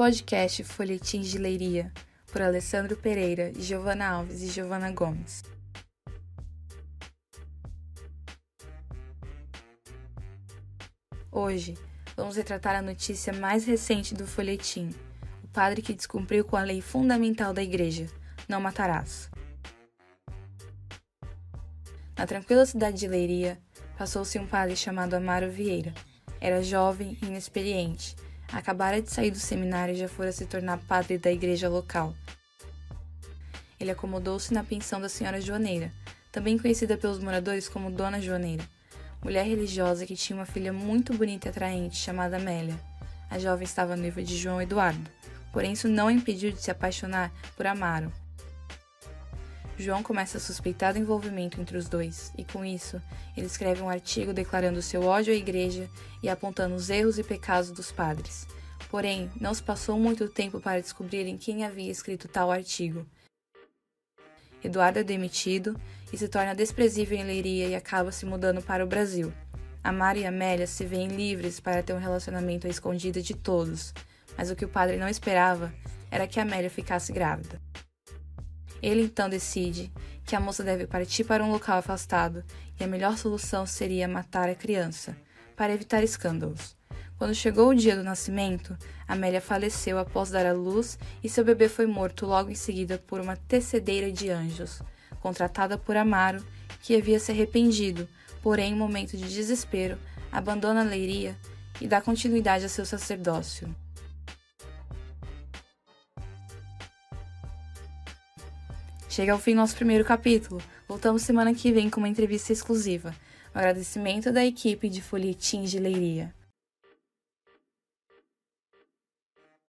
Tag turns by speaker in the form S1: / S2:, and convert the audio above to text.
S1: Podcast Folhetim de Leiria, por Alessandro Pereira, Giovana Alves e Giovana Gomes. Hoje, vamos retratar a notícia mais recente do folhetim: o padre que descumpriu com a lei fundamental da igreja: não matarás. Na tranquila cidade de Leiria, passou-se um padre chamado Amaro Vieira. Era jovem e inexperiente acabara de sair do seminário e já fora se tornar padre da igreja local. Ele acomodou-se na pensão da senhora Joaneira, também conhecida pelos moradores como Dona Joaneira, mulher religiosa que tinha uma filha muito bonita e atraente chamada Amélia. A jovem estava noiva de João Eduardo, porém isso não impediu de se apaixonar por Amaro. João começa a suspeitar do envolvimento entre os dois, e com isso, ele escreve um artigo declarando seu ódio à igreja e apontando os erros e pecados dos padres. Porém, não se passou muito tempo para descobrirem quem havia escrito tal artigo. Eduardo é demitido e se torna desprezível em Leiria e acaba se mudando para o Brasil. Amaro e Amélia se veem livres para ter um relacionamento à escondida de todos, mas o que o padre não esperava era que Amélia ficasse grávida. Ele então decide que a moça deve partir para um local afastado e a melhor solução seria matar a criança, para evitar escândalos. Quando chegou o dia do nascimento, Amélia faleceu após dar à luz e seu bebê foi morto logo em seguida por uma tecedeira de anjos, contratada por Amaro, que havia se arrependido, porém, em momento de desespero, abandona a leiria e dá continuidade a seu sacerdócio. Chega ao fim nosso primeiro capítulo. Voltamos semana que vem com uma entrevista exclusiva. Um agradecimento da equipe de Folhetins de Leiria.